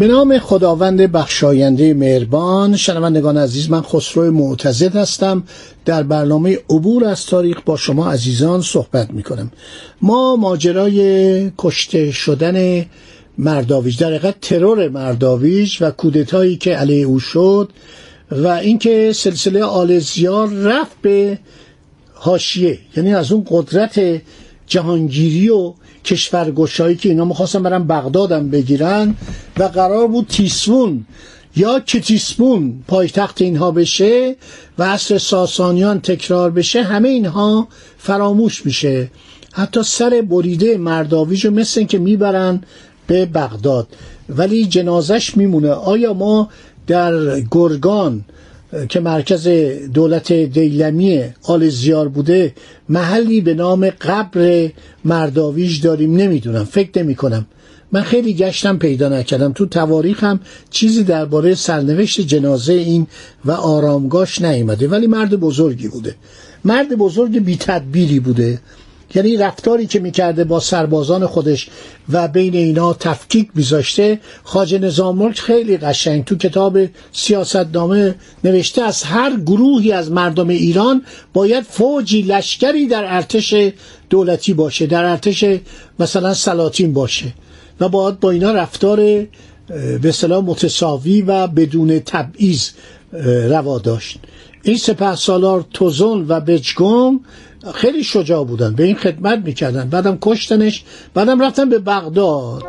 به نام خداوند بخشاینده مهربان شنوندگان عزیز من خسرو معتزد هستم. در برنامه عبور از تاریخ با شما عزیزان صحبت می کنم ما ماجرای کشته شدن مرداویج در حقیقت ترور مرداویج و کودتایی که علیه او شد و اینکه سلسله آل زیار رفت به حاشیه یعنی از اون قدرت جهانگیری و کشورگشایی که اینا می‌خواستن برن بغدادم بگیرن و قرار بود تیسفون یا کتیسفون پایتخت اینها بشه و عصر ساسانیان تکرار بشه همه اینها فراموش میشه. حتی سر بریده مرداویج رو مثل که می‌برن به بغداد. ولی جنازش میمونه. آیا ما در گرگان که مرکز دولت دیلمی آل زیار بوده محلی به نام قبر مرداویج داریم. نمی‌دونم فکر نمی کنم من خیلی گشتم پیدا نکردم. تو تواریخم چیزی درباره سرنوشت جنازه این و آرامگاش نیامده ولی مرد بزرگی بوده. مرد بزرگ بی تدبیری بوده. یعنی رفتاری که می‌کرده با سربازان خودش و بین اینا تفکیک میذاشته خاج نظام ملک خیلی قشنگ تو کتاب سیاستنامه نوشته از هر گروهی از مردم ایران باید فوجی لشکری در ارتش دولتی باشه در ارتش مثلا سلاطین باشه و باید با اینا رفتار به صلاح متساوی و بدون تبعیض روا داشت. این سپه سالار توزون و بجگون خیلی شجاع بودن به این خدمت می‌کردن. بعدم کشتنش بعدم رفتن به بغداد.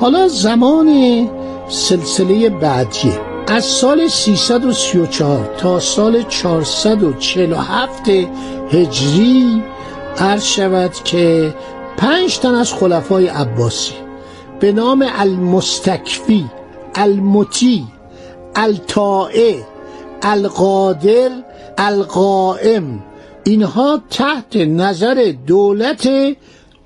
حالا زمان سلسله بعدیه از سال 334 تا سال 447 هجری عرض شود که پنج تن از خلفای عباسی به نام المستکفی المطی الطائع القادر القائم اینها تحت نظر دولت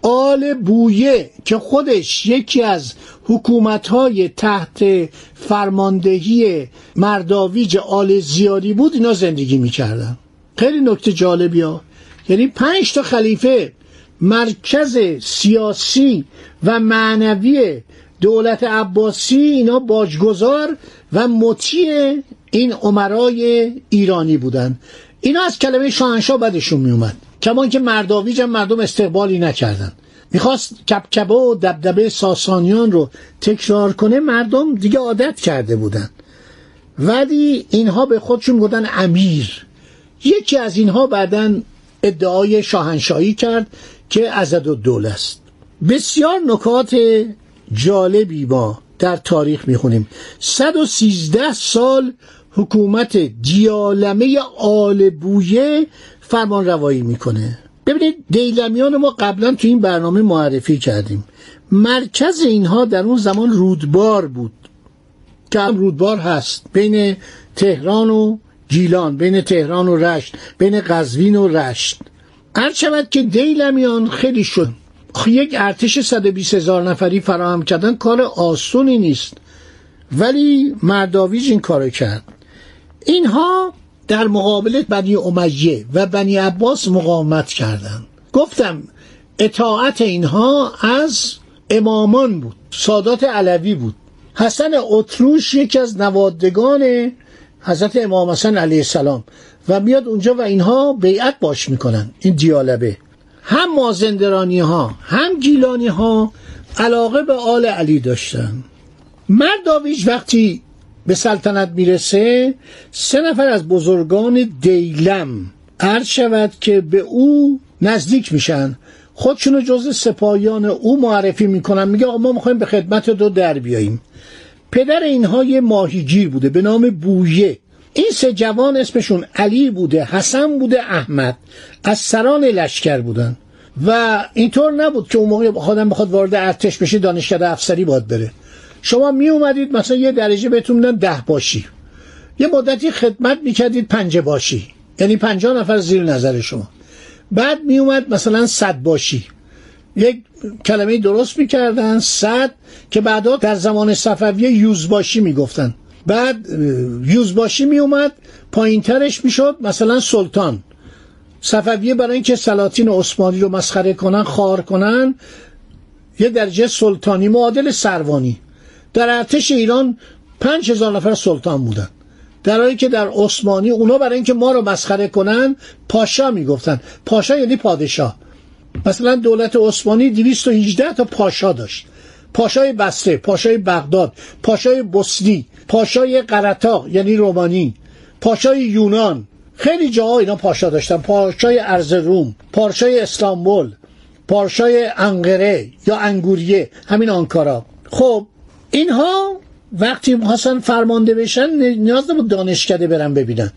آل بویه که خودش یکی از حکومتهای تحت فرماندهی مرداویج آل زیاری بود اینا زندگی می‌کردن. خیلی نکته جالبی ها. یعنی پنج تا خلیفه مرکز سیاسی و معنوی دولت عباسی اینا باجگذار و مطیع این عمرای ایرانی بودن. اینا از کلمه شاهنشاه بدشون میومد کمان که مرداویج هم مردم استقبالی نکردن. می‌خواست کبکبه و دبدبه ساسانیان رو تکرار کنه مردم دیگه عادت کرده بودن. ولی اینها به خودشون گفتن امیر. یکی از اینها بعدا ادعای شاهنشاهی کرد که عزد و دول است. بسیار نکات جالبی ما در تاریخ می‌خونیم. 113 سال حکومت دیالمه آل بویه فرمان روایی می‌کنه. ببینید دیلمیان ما قبلا تو این برنامه معرفی کردیم. مرکز اینها در اون زمان رودبار بود که رودبار هست. بین تهران و گیلان بین تهران و رشت بین قزوین و رشت. هر شود که دیلمیان خیلی شد یک ارتش 120 هزار نفری فراهم کردن کار آسونی نیست. ولی مرداویج این کارو کرد. اینها در مقابل بنی امیه و بنی عباس مقاومت کردند. گفتم اطاعت اینها از امامان بود سادات علوی بود. حسن اتروش یکی از نوادگان حضرت امام حسن علیه السلام و میاد اونجا و اینها بیعت باش می‌کنن این دیالبه هم مازندرانی ها هم گیلانی ها علاقه به آل علی داشتن. مرداویج وقتی به سلطنت می‌رسه سه نفر از بزرگان دیلم عرض شود که به او نزدیک میشن. خودشونو جز سپاهیان او معرفی می‌کنن. میگه آقا ما می‌خوایم به خدمت دو در بیاییم. پدر اینها یه ماهیگیر بوده به نام بویه. این سه جوان اسمشون علی بوده حسن بوده احمد. از سران لشکر بودن. و اینطور نبود که اون موقع خودم بخواد وارد ارتش بشه دانشکده افسری باید بره. شما می اومدید مثلا یه درجه بهتون میدن ده باشی. یه مدتی خدمت می‌کردید پنجه باشی. یعنی پنجاه نفر زیر نظر شما. بعد می اومد مثلا صد باشی. یک کلمه درست می‌کردن صد که بعدا در زمان صفویه یوزباشی می‌گفتن. بعد یوزباشی می اومد پایین ترش می‌شد مثلا سلطان. صفویه برای اینکه سلاطین عثمانی رو مسخره کنن خار کنن یه درجه سلطانی معادل سروانی. در ارتش ایران پنج هزار نفر سلطان بودن در حالی که در عثمانی اونا برای اینکه ما رو مسخره کنن پاشا می‌گفتن. پاشا یعنی پادشاه. مثلا دولت عثمانی 218 تا پاشا داشت. پاشای بسته پاشای بغداد پاشای بوسنی پاشای قرطاق یعنی رومانی پاشای یونان. خیلی جاها اینا پاشا داشتن. پاشای ارزروم پاشای استانبول پاشای انقره یا انگوریه همین آنکارا. خب اینها وقتی می‌خواستن فرمانده بشن نیاز نبود دانشکده برن ببینن.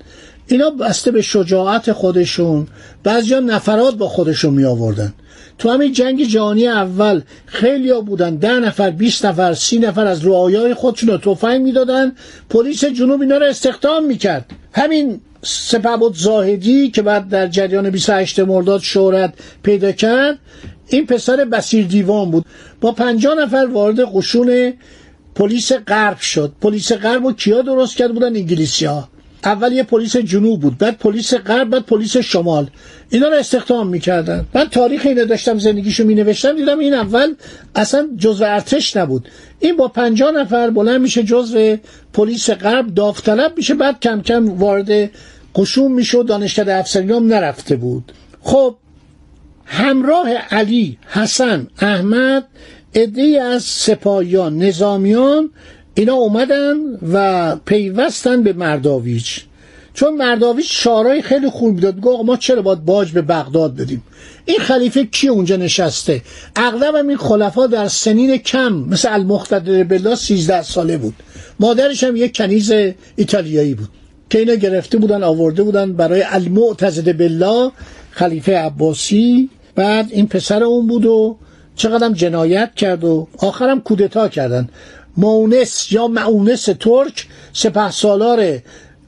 اینا بسته به شجاعت خودشون بعضیا نفرات با خودشون می آوردن تو همین جنگ جهانی اول خیلی ها بودن ده نفر 20 نفر سی نفر از رعایای خودشون رو تفنگ می‌دادن. پلیس جنوب اینا رو استخدام می‌کرد. همین سپهبد زاهدی که بعد در جریان 28 مرداد شهرت پیدا کرد این پسر بسیر دیوان بود. با پنجاه نفر وارد قشون پلیس غرب شد. پلیس غرب و کیا درست کرد بودن انگلیسی ها اول یه پلیس جنوب بود بعد پلیس غرب بعد پلیس شمال. اینا رو استخدام می‌کردن. من تاریخ اینو داشتم زندگیشو می نوشتم دیدم این اول اصلا جزو ارتش نبود. این با پنجاه نفر بلند میشه جزو پلیس غرب داوطلب میشه بعد کم کم وارد قشون میشه و دانشکده افسری هم نرفته بود. خب همراه علی حسن احمد عدهای از سپاهیان نظامیان اینا اومدن و پیوستن به مرداویچ. چون مرداویچ شارای خیلی خوب داد گفت ما چرا باید باج به بغداد بدیم؟ این خلیفه کی اونجا نشسته؟ اغلب هم این خلفا در سنین کم مثل المختدر بالله 13 ساله بود. مادرش هم یک کنیز ایتالیایی بود. که اینا گرفته بودن آورده بودن برای المعتزد بالله خلیفه عباسی. بعد این پسر اون بود و چقدرم جنایت کرد و آخرم کودتا کردن. مونس یا معونس ترک سپه سالار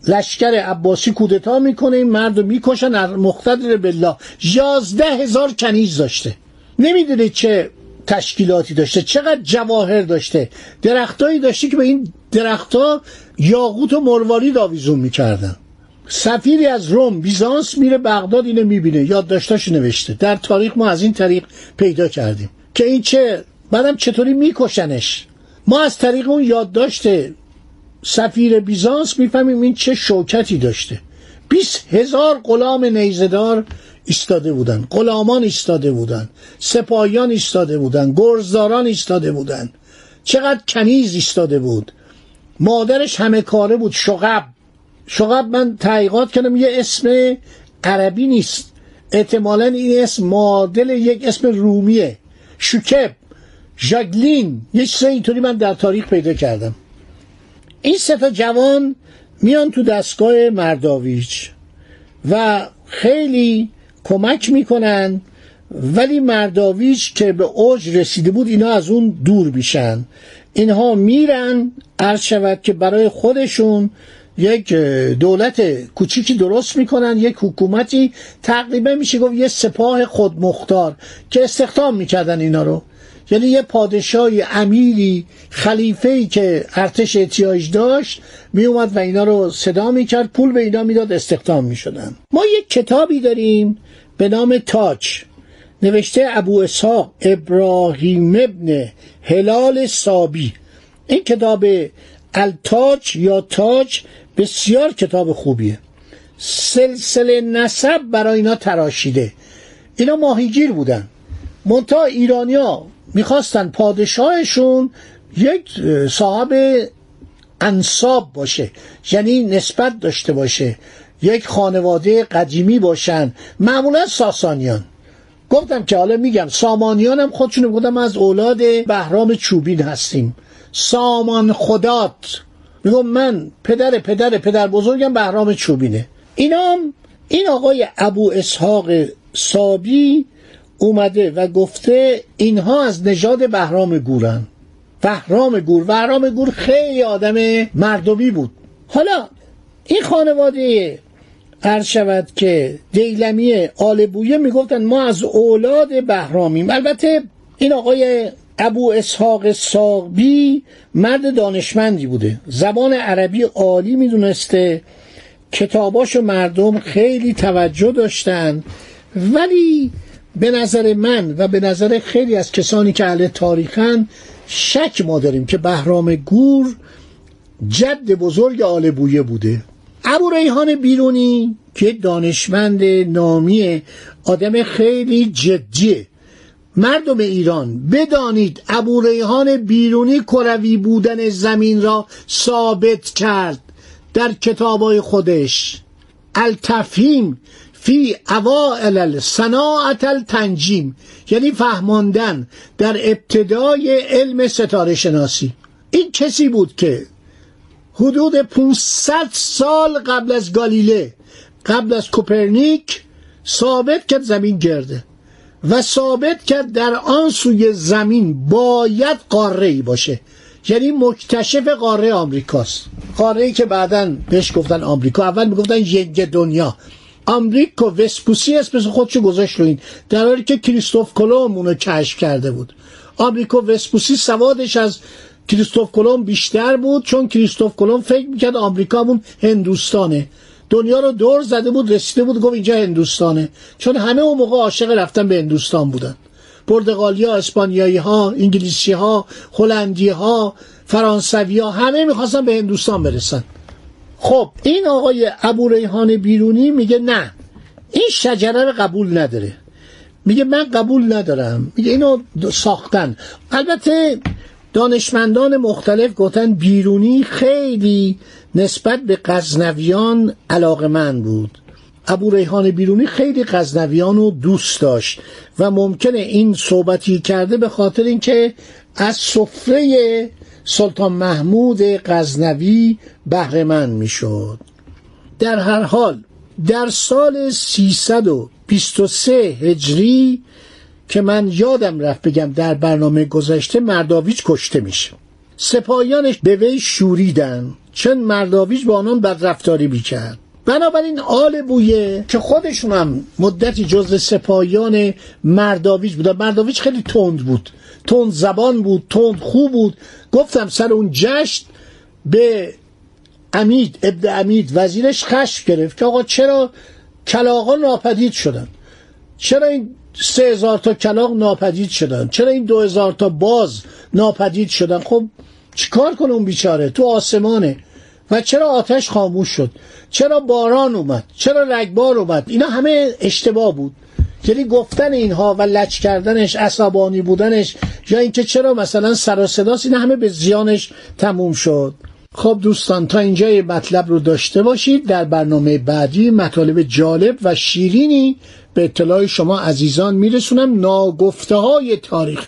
لشکر عباسی کودتا می‌کنه. این مرد رو می‌کشن مقتدر بالله. یازده هزار کنیز داشته. نمی‌دونه چه تشکیلاتی داشته چقدر جواهر داشته. درختایی داشته که به این درختها یاقوت و مروارید آویزون می‌کردن. سفیری از روم بیزانس میره بغداد اینو می‌بینه. یادداشتاش نوشته. در تاریخ ما از این طریق پیدا کردیم. که این چه بعدم چطوری میکشنش؟ ما از طریق اون یادداشت سفیر بیزانس می‌فهمیم این چه شوکتی داشته. 20 هزار غلام نیزدار ایستاده بودن غلامان ایستاده بودن سپاهیان ایستاده بودن گرزداران ایستاده بودن. چقدر کنیز ایستاده بود. مادرش همه کاره بود شغب. شغب من تحقیقات کردم یه اسم عربی نیست. احتمالا این اسم معادل یک اسم رومیه. شکب ژاگلین یه چیز اینطوری من در تاریخ پیدا کردم. این سه جوان میان تو دستگاه مرداویچ و خیلی کمک می‌کنن ولی مرداویچ که به اوج رسیده بود اینا از اون دور بیشن اینها میرن عرض شود که برای خودشون یک دولت کوچیکی درست می‌کنن یک حکومتی تقریبا میشه گفت یه سپاه خودمختار که استخدام می‌کردن اینا رو. یعنی یه پادشاهی امیری خلیفه‌ای که ارتش احتیاج داشت می اومد و اینا رو صدا می‌کرد پول به اینا می‌داد استخدام می‌شدن. ما یک کتابی داریم به نام تاج نوشته ابو اسحاق ابراهیم ابن هلال سابی این کتاب التاج یا تاج بسیار کتاب خوبیه. سلسله نسب برای اینا تراشیده. اینا ماهیگیر بودن. منتها ایرانیا می‌خواستن پادشاهشون یک صاحب انصاب باشه. یعنی نسبت داشته باشه. یک خانواده قدیمی باشن. معمولا ساسانیان. گفتم که حالا میگم سامانیان هم خودشون بودم از اولاد بهرام چوبین هستیم. سامان خدات میگم من پدر پدر پدر بزرگم بهرام چوبینه. اینام این آقای ابو اسحاق سابی اومده و گفته اینها از نژاد بهرام گورن. بهرام گور بهرام گور خیلی آدم مردمی بود. حالا این خانواده عرض شود که دیلمی آل بویه می‌گفتن ما از اولاد بهرامیم. البته این آقای ابو اسحاق ساقبی مرد دانشمندی بوده. زبان عربی عالی می‌دونسته. کتاباش و مردم خیلی توجه داشتن. ولی به نظر من و به نظر خیلی از کسانی که اهل تاریخن شک ما داریم که بهرام گور جد بزرگ آل بویه بوده. ابو ریحان بیرونی که دانشمند نامی آدم خیلی جدیه. مردم ایران بدانید ابو ریحان بیرونی کروی بودن زمین را ثابت کرد در کتابای خودش. التفهیم فی اوائل صناعت التنجیم یعنی فهماندن در ابتدای علم ستاره شناسی. این کسی بود که حدود 500 سال قبل از گالیله قبل از کوپرنیک ثابت کرد زمین گرده. و ثابت کرد در آن سوی زمین باید قاره ای باشه. یعنی مکتشف قاره آمریکاست. قاره ای که بعدا بهش گفتن آمریکا. اول می‌گفتن ینگ دنیا. آمریکا وسپوسی اسم خودشو گذاشت رو این. در حالی که کریستوف کلم اونو کشف کرده بود. آمریکا وسپوسی سوادش از کریستوف کلم بیشتر بود چون کریستوف کلم فکر می‌کرد آمریکا هندوستانه. دنیا رو دور زده بود رسیده بود گفت اینجا هندوستانه. چون همه اون موقع عاشق رفتن به هندوستان بودن. پرتغالی ها اسپانیایی ها انگلیسی ها هلندی ها فرانسوی ها همه می‌خواستن به هندوستان برسن. خب این آقای ابو ریحان بیرونی میگه نه این شجره رو قبول نداره. میگه من قبول ندارم. میگه اینو ساختن. البته دانشمندان مختلف گفتن بیرونی خیلی نسبت به غزنویان من بود. ابو ریحان بیرونی خیلی غزنویان رو دوست داشت و ممکنه این صحبتی کرده به خاطر اینکه از سفره سلطان محمود غزنوی بهرهمند می‌شد. در هر حال در سال 323 هجری که من یادم رفت بگم در برنامه گذشته مرداویج کشته میشه. سپاهیانش به وی شوریدن چون مرداویج با آنان بدرفتاری می‌کرد. بنابراین آل بویه که خودشون هم مدتی جزو سپاهیان مرداویج بود مرداویج خیلی تند بود. تند زبان بود تند خوب بود. گفتم سر اون جشن به امید ابن امید وزیرش خشم گرفت که آقا چرا کلاغان ناپدید شدن؟ چرا این سه هزار تا کلاغ ناپدید شدن؟ چرا این دو هزار تا باز ناپدید شدن؟ خب چیکار کنه اون بیچاره؟ تو آسمانه. و چرا آتش خاموش شد؟ چرا باران اومد؟ چرا رگبار اومد؟ اینا همه اشتباه بود. یعنی گفتن اینها و لچ کردنش عصبانی بودنش یا اینکه چرا مثلا سر و صداست این همه به زیانش تموم شد. خب دوستان تا اینجا مطلب رو داشته باشید. در برنامه بعدی مطالب جالب و شیرینی به اطلاع شما عزیزان میرسونم. ناگفته های تاریخ.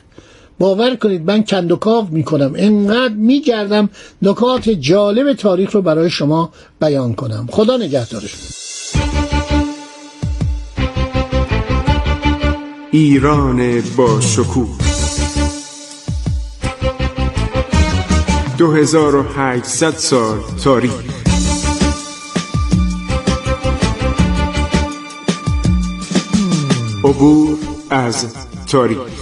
باور کنید من کندوکاو می‌کنم. انقدر میگردم نکات جالب تاریخ رو برای شما بیان کنم. خدا نگهدارش ایران با شکوه. 2800 سال تاریخ. عبور از تاریخ.